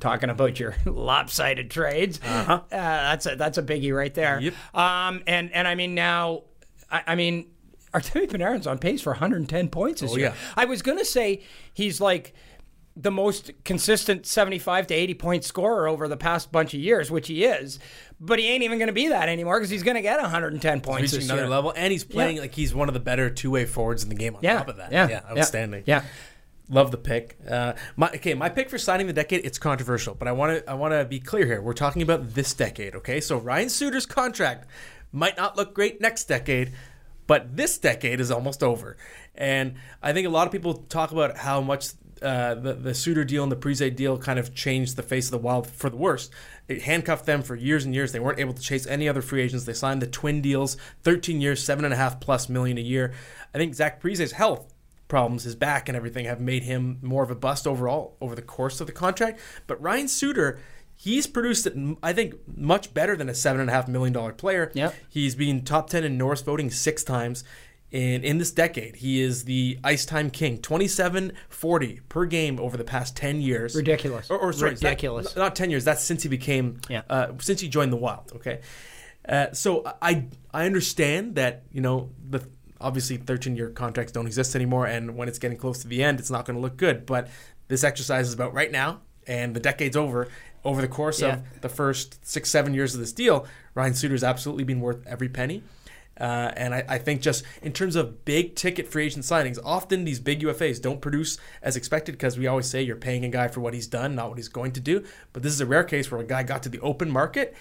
talking about your lopsided trades, uh that's a that's a biggie right there. Yep. Um, and and I mean now, I, I mean, Artemi Panarin's on pace for 110 points this Oh, year. yeah. I was gonna say he's like the most consistent 75 to 80 point scorer over the past bunch of years, which he is. But he ain't even going to be that anymore because he's going to get 110 points reaching this another year. level, and he's playing like he's one of the better two-way forwards in the game. On Yeah, top of that, yeah, yeah, yeah, outstanding. Yeah. Love the pick. Uh, my okay, my pick for signing the decade. It's controversial, but I want to I want to be clear here. We're talking about this decade, okay? So Ryan Suter's contract might not look great next decade, but this decade is almost over. And I think a lot of people talk about how much uh, the the Suter deal and the Parise deal kind of changed the face of the Wild for the worst. It handcuffed them for years and years. They weren't able to chase any other free agents. They signed the twin deals, 13 years, seven and a half plus million a year. I think Zach Parise's health problems, his back and everything, have made him more of a bust overall over the course of the contract. But Ryan Suter, he's produced it, I think, much better than a seven and a half million dollar player. Yep. He's been top ten in Norris voting six times. In, in this decade, he is the ice time king, 27 40 per game over the past 10 years. Ridiculous. Or, or sorry, Ridiculous. not 10 years, that's since he became, Yeah. uh, since he joined the Wild, okay? Uh, so I I understand that, you know, the obviously 13 year contracts don't exist anymore, and when it's getting close to the end, it's not going to look good. But this exercise is about right now, and the decade's over. Over the course Yeah. of the first six, seven years of this deal, Ryan Suter's absolutely been worth every penny. Uh, and I, I think just in terms of big ticket free agent signings, often these big UFAs don't produce as expected because we always say you're paying a guy for what he's done, not what he's going to do. But this is a rare case where a guy got to the open market,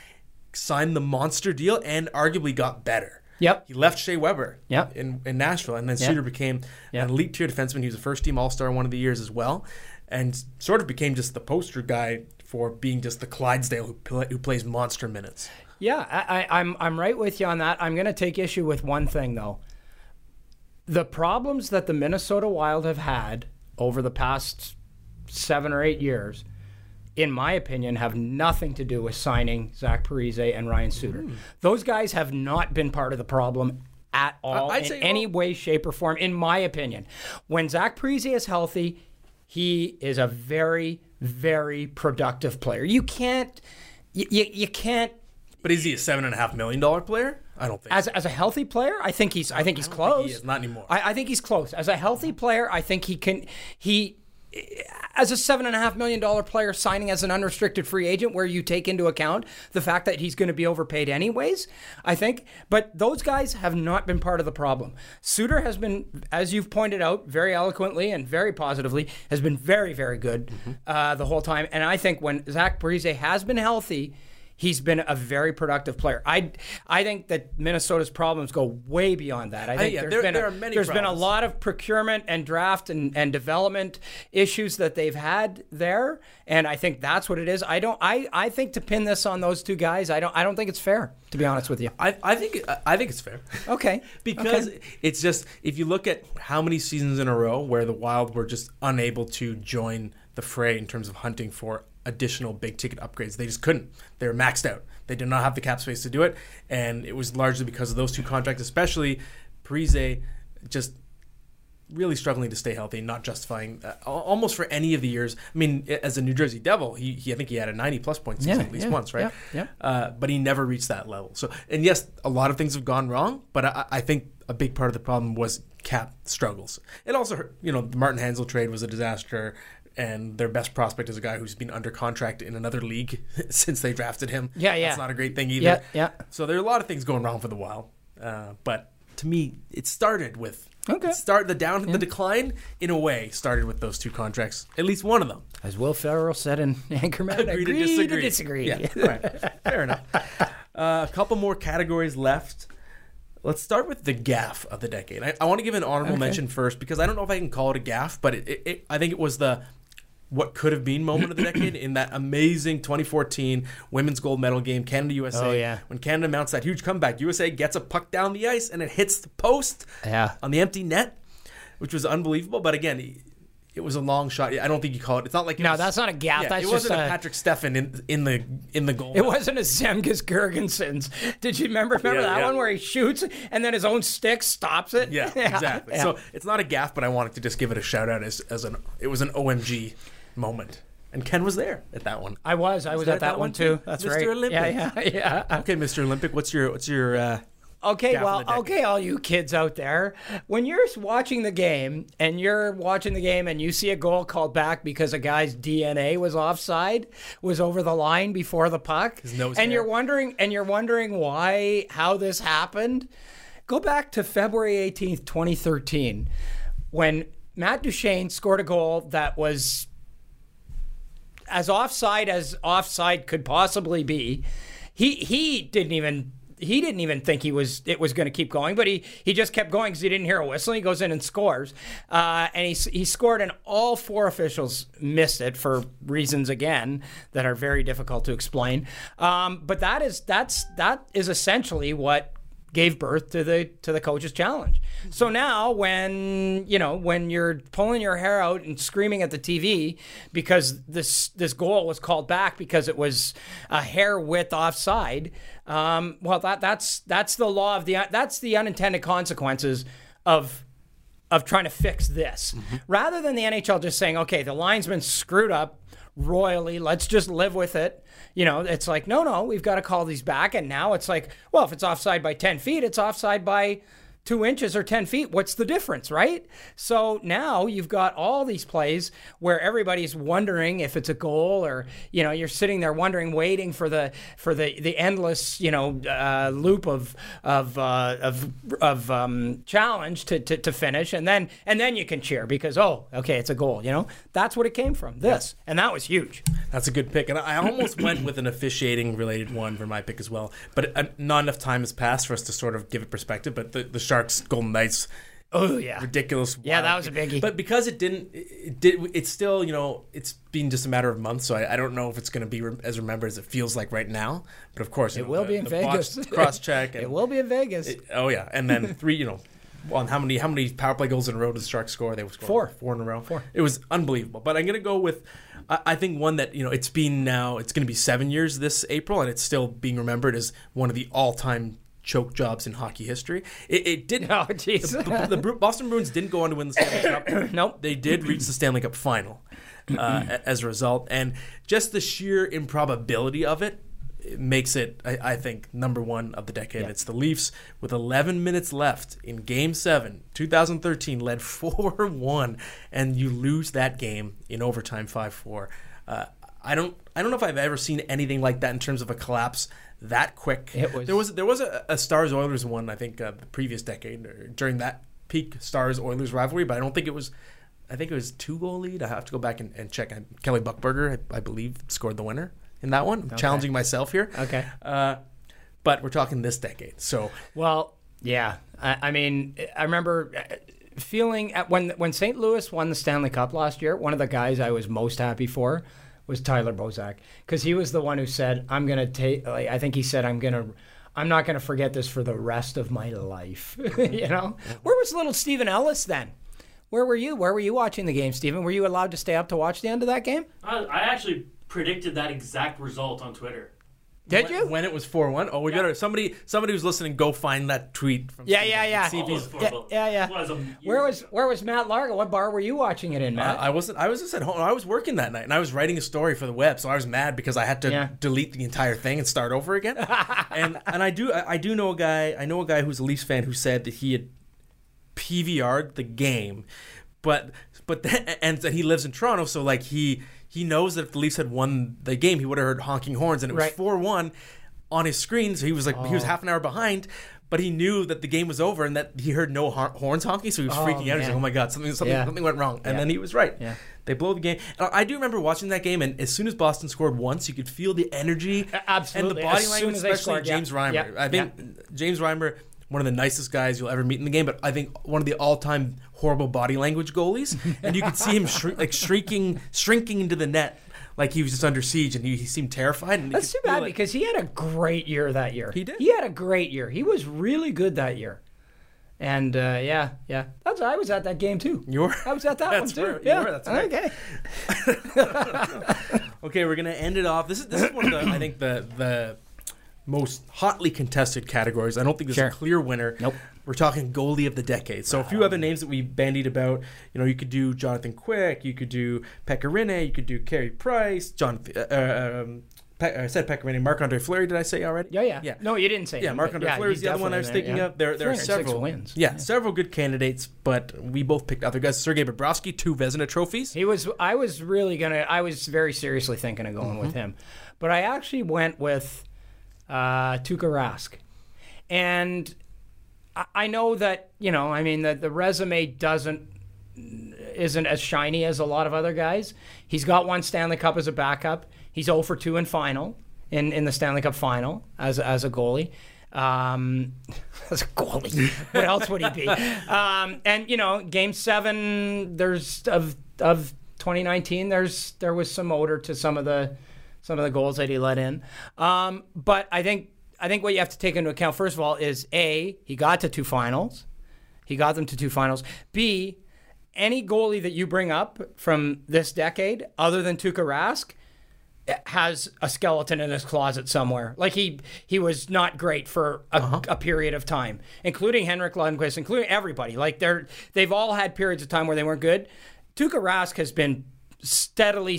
signed the monster deal, and arguably got better. Yep. He left Shea Weber Yep. in, in Nashville, and then Yep. Suter became Yep. an elite tier defenseman. He was a first team All Star one of the years as well, and sort of became just the poster guy for being just the Clydesdale who, pl- who plays monster minutes. Yeah, I, I, I'm I'm right with you on that. I'm going to take issue with one thing though. The problems that the Minnesota Wild have had over the past seven or eight years, in my opinion, have nothing to do with signing Zach Parise and Ryan Suter. Those guys have not been part of the problem at all I'd in say- any way, shape, or form. In my opinion, when Zach Parise is healthy, he is a very, very productive player. You can't, you, you, you can't But is he a seven and a half million dollar player? I don't think. as as a healthy player, I think he's I think he's don't close. think he is, not anymore. I, I think he's close. As a healthy player, I think he can he as a seven and a half million dollar player signing as an unrestricted free agent where you take into account the fact that he's going to be overpaid anyways i think but those guys have not been part of the problem suter has been as you've pointed out very eloquently and very positively has been very very good Mm-hmm. uh, the whole time and i think when zach Parise has been healthy He's been a very productive player. I I think that Minnesota's problems go way beyond that. I uh, think yeah, there's there- been there a, are many there's been a lot of procurement and draft and, and development issues that they've had there, and I think that's what it is. I don't. I, I think to pin this on those two guys, I don't. I don't think it's fair. To be honest with you. I, I think I think it's fair. Okay. because Okay. it's just if you look at how many seasons in a row where the Wild were just unable to join the fray in terms of hunting for additional big ticket upgrades, they just couldn't. They were maxed out. They did not have the cap space to do it, and it was largely because of those two contracts, especially Parise just really struggling to stay healthy, not justifying uh, almost for any of the years. I mean, as a New Jersey Devil, he, he I think he had a 90 plus point season Yeah, at least yeah, once, right? yeah, Uh, but he never reached that level. So, and yes, a lot of things have gone wrong, but I, I think a big part of the problem was cap struggles. It also, hurt, you know, the Martin Hanzal trade was a disaster. And their best prospect is a guy who's been under contract in another league since they drafted him. Yeah, yeah. That's not a great thing either. Yeah, yeah. So there are a lot of things going wrong for the Wild. Uh, but to me, it started with Okay. Start the down, the decline in a way started with those two contracts. At least one of them. As Will Ferrell said in Anchorman, Agree to disagree. To disagree. Yeah, right. fair enough. Uh, a couple more categories left. Let's start with the gaff of the decade. I, I want to give an honorable mention first because I don't know if I can call it a gaff, but it, it, it, I think it was the what could have been moment of the decade in that amazing 2014 women's gold medal game, Canada USA. Oh, yeah. When Canada mounts that huge comeback, USA gets a puck down the ice and it hits the post Yeah. on the empty net, which was unbelievable. But again, it- was a long shot. I don't think you call it. It's not like it No, was- that's not a gaff. Yeah, That's it wasn't a a- Patrik Stefan in in the in the goal. It wasn't a Zemgus Girgensons. Did you remember remember Yeah, that yeah. one where he shoots and then his own stick stops it? Yeah, exactly. So it's not a gaff, but I wanted to just give it a shout out as, as an it was an OMG moment, and Ken was there at that one. I was. I was that at that, that one one too. That's Mr. right. Olympic. Yeah, yeah, yeah. Okay, Mr. Olympic, what's your what's your uh, Okay, well, okay, all you kids out there, when you're watching the game and you're watching the game and you see a goal called back because a guy's DNA was offside, was over the line before the puck, and hair. you're wondering and you're wondering why how this happened, go back to February 18th, 2013, when Matt Duchene scored a goal that was as offside as offside could possibly be. He he didn't even he didn't even think he was it was going to keep going, but he he just kept going because he didn't hear a whistle. He goes in and scores, uh, and he he scored, and all four officials missed it for reasons again that are very difficult to explain. Um, but that is that's that is essentially what gave birth to the to the coach's challenge. So now when you know when you're pulling your hair out and screaming at the TV because this this goal was called back because it was a hair width offside, um, well that that's that's the law of the that's the unintended consequences of of trying to fix this. Rather than the NHL just saying okay the linesman screwed up royally let's just live with it you know it's like no no we've got to call these back. And now it's like well if it's offside by 10 feet it's offside by two inches or 10 feet what's the difference right? So now you've got all these plays where everybody's wondering if it's a goal or you know you're sitting there wondering waiting for the for the the endless you know uh, loop of of uh, of, of um, challenge to, to to finish. And then and then you can cheer because oh okay it's a goal you know? That's what it came from this. And that was huge. That's a good pick, and I almost went with an officiating related one for my pick as well. But uh, not enough time has passed for us to sort of give it perspective. But the, the Sharks Golden Knights, oh yeah ridiculous. Yeah, wild that was a biggie. But because it didn't, it did. It's still, you know, it's been just a matter of months. So I, I don't know if it's going to be re- as remembered as it feels like right now. But of course, it will be in Vegas Cross check. it will be in Vegas Oh yeah, and then three. You know, on how many how many power play goals in a row did the Sharks score? They scored Four. four in a row. Four. It was unbelievable. But I'm gonna go with. I I think one that you know it's been now it's going to be seven years this April and it's still being remembered as one of the all-time choke jobs in hockey history. It, it didn't. Oh, jeez. The, the- Boston Bruins didn't go on to win the Stanley Cup. Nope. They did reach the Stanley Cup final uh, as a result, and just the sheer improbability of it. it makes it, I, I think, number one of the decade. It's the Leafs with 11 minutes left in Game Seven, 2013, led 4-1, and you lose that game in overtime, 5-4. Uh, I don't, I don't know if I've ever seen anything like that in terms of a collapse that quick. It was- there was there was a, a Stars Oilers one I think uh, the previous decade or during that peak Stars Oilers rivalry, but I don't think it was. I think it was two goal lead. I have to go back and, and check. Kelly Buchberger, I, I believe, scored the winner in that one. I'm challenging myself here. Okay. Uh, but we're talking this decade, so Well, yeah. I, I mean, I remember uh, feeling at when when St. Louis won the Stanley Cup last year. One of the guys I was most happy for was Tyler Bozak because he was the one who said, "I'm gonna take." Like, I think he said, "I'm gonna." I'm not going to forget this for the rest of my life. you know, where was little Stephen Ellis then? Where were you? Where were you watching the game, Stephen? Were you allowed to stay up to watch the end of that game? I, I actually predicted that exact result on Twitter. Did when, you? when it was four one? Oh, we Yeah. gotta somebody somebody who's listening go find that tweet. From Yeah, yeah, yeah. See if he's, yeah, yeah, yeah. Was Where years was where was Matt Larkin? What bar were you watching it in, Uh, Matt? I wasn't. I was just at home. I was working that night, and I was writing a story for the web. So I was mad because I had to Yeah. delete the entire thing and start over again. and and I do I, I do know a guy. I know a guy who's a Leafs fan who said that he had PVR'd the game, but but then, and that he lives in Toronto, so like he he knows that if the Leafs had won the game, he would have heard honking horns, and it was Right. four one on his screen. So he was like he Oh. was half an hour behind. But he knew that the game was over and that he heard no hor- horns honking, so he was Oh, freaking out. He's man. like, "Oh my god, something, something, Yeah. something went wrong." And Yeah. then he was right. Yeah. They blow the game. And I do remember watching that game, and as soon as Boston scored once, you could feel the energy absolutely. and the body As language, especially scored. James Reimer. I think James Reimer, one of the nicest guys you'll ever meet in the game, but I think one of the all-time horrible body language goalies. and you could see him shri- like shrieking, shrinking into the net, like he was just under siege, and he, he seemed terrified. And That's too bad it. because he had a great year that year. He did. He had a great year. He was really good that year. And uh, yeah, yeah. That's I was at that game too. You were? I was at that one too. Yeah. were, that's right. Okay. Okay, we're gonna end it off. This is this is one of the I think the the most hotly contested categories. I don't think there's Sure. a clear winner. Nope. We're talking goalie of the decade. So a few other names that we bandied about. You know, you could do Jonathan Quick, you could do Pekka Rinne, you could do Carey Price, John uh, um, Pe- I said Pekka Rinne, Marc Andre Fleury. Did I say already? Yeah, yeah. yeah. No, you didn't say. Yeah, Marc Andre yeah, Fleury is the other one I was definitely thinking there, of. There, there are several wins. Yeah, several good candidates, but we both picked other guys. Sergei Bobrovsky, two Vezina trophies. He was. I was really gonna. I was very seriously thinking of going Mm-hmm. with him, but I actually went with uh, Tuukka Rask, and I, I know that you know. I mean, the the resume doesn't isn't as shiny as a lot of other guys. He's got one Stanley Cup as a backup. He's 0 for 2 in final in, in the Stanley Cup final as as a goalie. Um, as a goalie, what else would he be? Um, and you know, Game Seven, there's of of 2019. There's there was some odor to some of the some of the goals that he let in. Um, but I think I think what you have to take into account first of all is a he got to two finals. He got them to two finals. B, any goalie that you bring up from this decade, other than Tuukka Rask, has a skeleton in his closet somewhere. Like he he was not great for a, a period of time, including Henrik Lundqvist, including everybody. Like they're they've all had periods of time where they weren't good. Tuukka Rask has been steadily,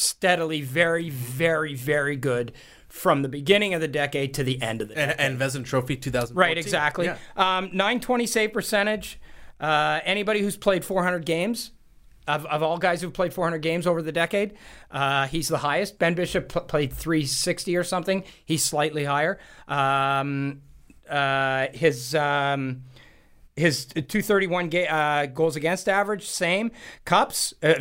steadily, very, very, very good from the beginning of the decade to the end of the decade. And, and Vezina Trophy 2014. Right, exactly. Yeah. Um, 920 save percentage. Uh, anybody who's played 400 games, of, of all guys who've played 400 games over the decade, uh, he's the highest. Ben Bishop pl- played 360 or something. He's slightly higher. Um, uh, his. Um, his 231 ga- uh, goals against average, same. Cups, uh,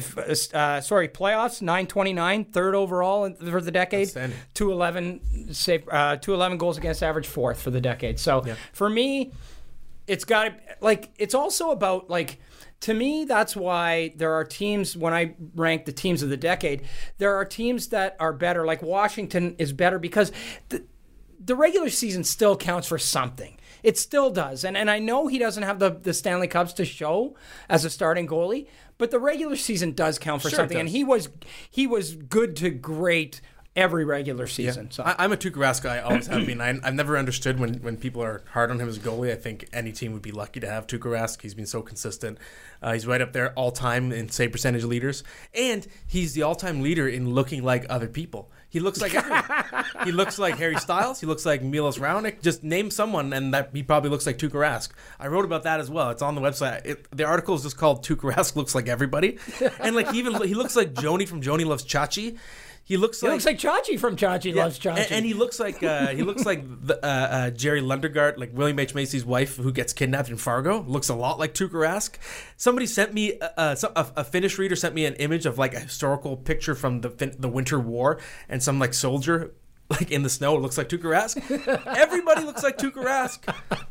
uh, sorry, playoffs, 929, third overall in- for the decade. Outstanding. 211 save, uh, 211 goals against average, fourth for the decade. So for me, it's got to like it's also about like to me that's why there are teams when I rank the teams of the decade, there are teams that are better. Like Washington is better because the, the regular season still counts for something. It still does. And and I know he doesn't have the, the Stanley Cups to show as a starting goalie, but the regular season does count for Sure something. And he was he was good to great every regular season. So I, I'm a Tuukka Rask guy. I always have been. I, I've never understood when, when people are hard on him as a goalie. I think any team would be lucky to have Tuukka Rask. He's been so consistent. Uh, he's right up there all time in save percentage leaders, and he's the all time leader in looking like other people. He looks like everyone. he looks like Harry Styles. He looks like Milos Raonic. Just name someone, and that he probably looks like Tuukka Rask. I wrote about that as well. It's on the website. It, the article is just called "Tuukka Rask looks like everybody," and like he even he looks like Joanie from Joanie Loves Chachi. He looks he like looks like Chachi from Chachi yeah, Loves Chachi. And, and he looks like uh, he looks like the, uh, uh, Jerry Lundegaard, like William H Macy's wife, who gets kidnapped in Fargo. Looks a lot like Tuukka Rask. Somebody sent me uh, uh, a, a Finnish reader sent me an image of like a historical picture from the fin- the Winter War, and some like soldier like in the snow it looks like Tuukka Rask. Everybody looks like Tuukka Rask.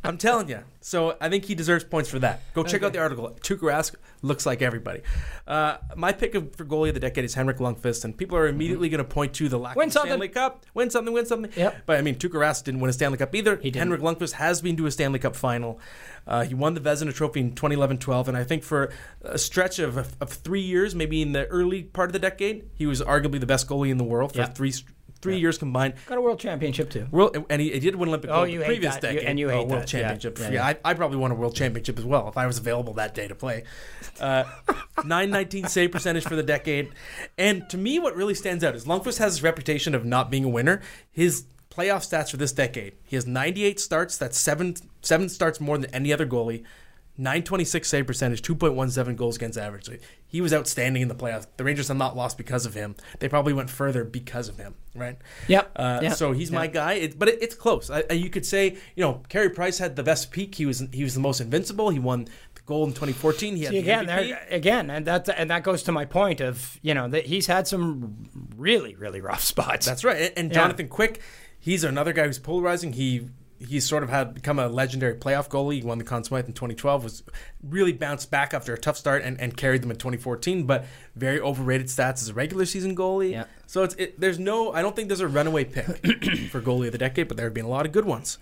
I'm telling you. So I think he deserves points for that. Go check out the article. Tuukka Rask looks like everybody. Uh, my pick of, for goalie of the decade is Henrik Lundqvist, and people are immediately going to point to the lack Win of something. Stanley Cup. Win something, win something. Yep. But I mean, Tuukka Rask didn't win a Stanley Cup either. didn't. Henrik Lundqvist has been to a Stanley Cup final. Uh, he won the Vezina Trophy in 2011-12, and I think for a stretch of, of three years, maybe in the early part of the decade, he was arguably the best goalie in the world for Yeah. three three years combined. Got a world championship too. World, and he, he did win Olympic Oh, gold you the hate previous that. You- decade. and you Oh, hate world that. Yeah. championship. Yeah, Yeah, I, I probably won a world championship as well if I was available that day to play. Uh, 919 save percentage for the decade. And to me, what really stands out is Lundqvist has his reputation of not being a winner. His playoff stats for this decade: he has 98 starts. That's seven seven starts more than any other goalie. 926 save percentage, 2.17 goals against average. He was outstanding in the playoffs. The Rangers have not lost because of him. They probably went further because of him, right? Yep. Uh, Yep. So he's my guy. It, but it, it's close. I, you could say, you know, Carey Price had the best peak. He was he was the most invincible. He won the gold in 2014. He had See, the again, MVP. there, again, and that and that goes to my point of you know that he's had some really really rough spots. That's right. And, and Yeah. Jonathan Quick, he's another guy who's polarizing. He he's sort of had become a legendary playoff goalie. He won the Conn Smythe in 2012. Was really bounced back after a tough start and, and carried them in 2014. But very overrated stats as a regular season goalie. Yeah. So it's it, there's no. I don't think there's a runaway pick for goalie of the decade, but there have been a lot of good ones.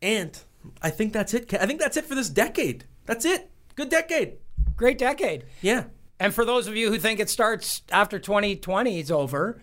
And I think that's it. I think that's it for this decade. That's it. Good decade. Great decade. Yeah. And for those of you who think it starts after 2020 is over,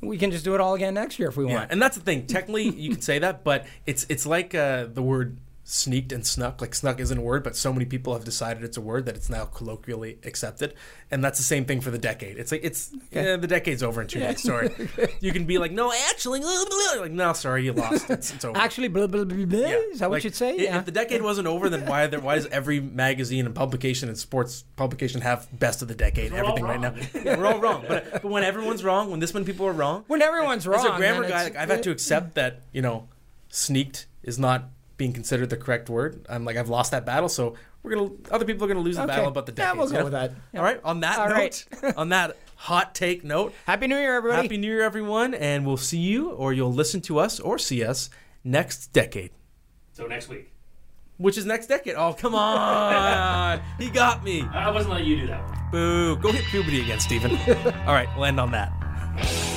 we can just do it all again next year if we Yeah, want. and that's the thing. Technically, you can say that, but it's it's like uh, the word sneaked and snuck. Like snuck isn't a word, but so many people have decided it's a word that it's now colloquially accepted. And that's the same thing for the decade. It's like it's yeah, the decade's over in two days. Sorry, you can be like, no, actually, like no, sorry, you lost. It's, it's over. Actually, blah, blah, blah, blah. Yeah. is that what you'd say? i- yeah. If the decade wasn't over, then why there, why does every magazine and publication and sports publication have best of the decade? We're Everything right now. Yeah, we're all wrong. But, but when everyone's wrong, when this many people are wrong, when everyone's wrong. as a grammar guy, like, I've had to accept that you know, sneaked is not being considered the correct word. I'm like I've lost that battle, so we're gonna other people are gonna lose the Okay. battle about the decades. Yeah, we'll go you know? with that. Yeah. All right. On that All note, right. on that hot take note, Happy New Year, everybody. Happy New Year, everyone, and we'll see you, or you'll listen to us, or see us next decade. So next week. Which is next decade. Oh, come on. he got me. I I wasn't letting you do that one. Boo. Go hit puberty again, Stephen. All right, we'll end on that.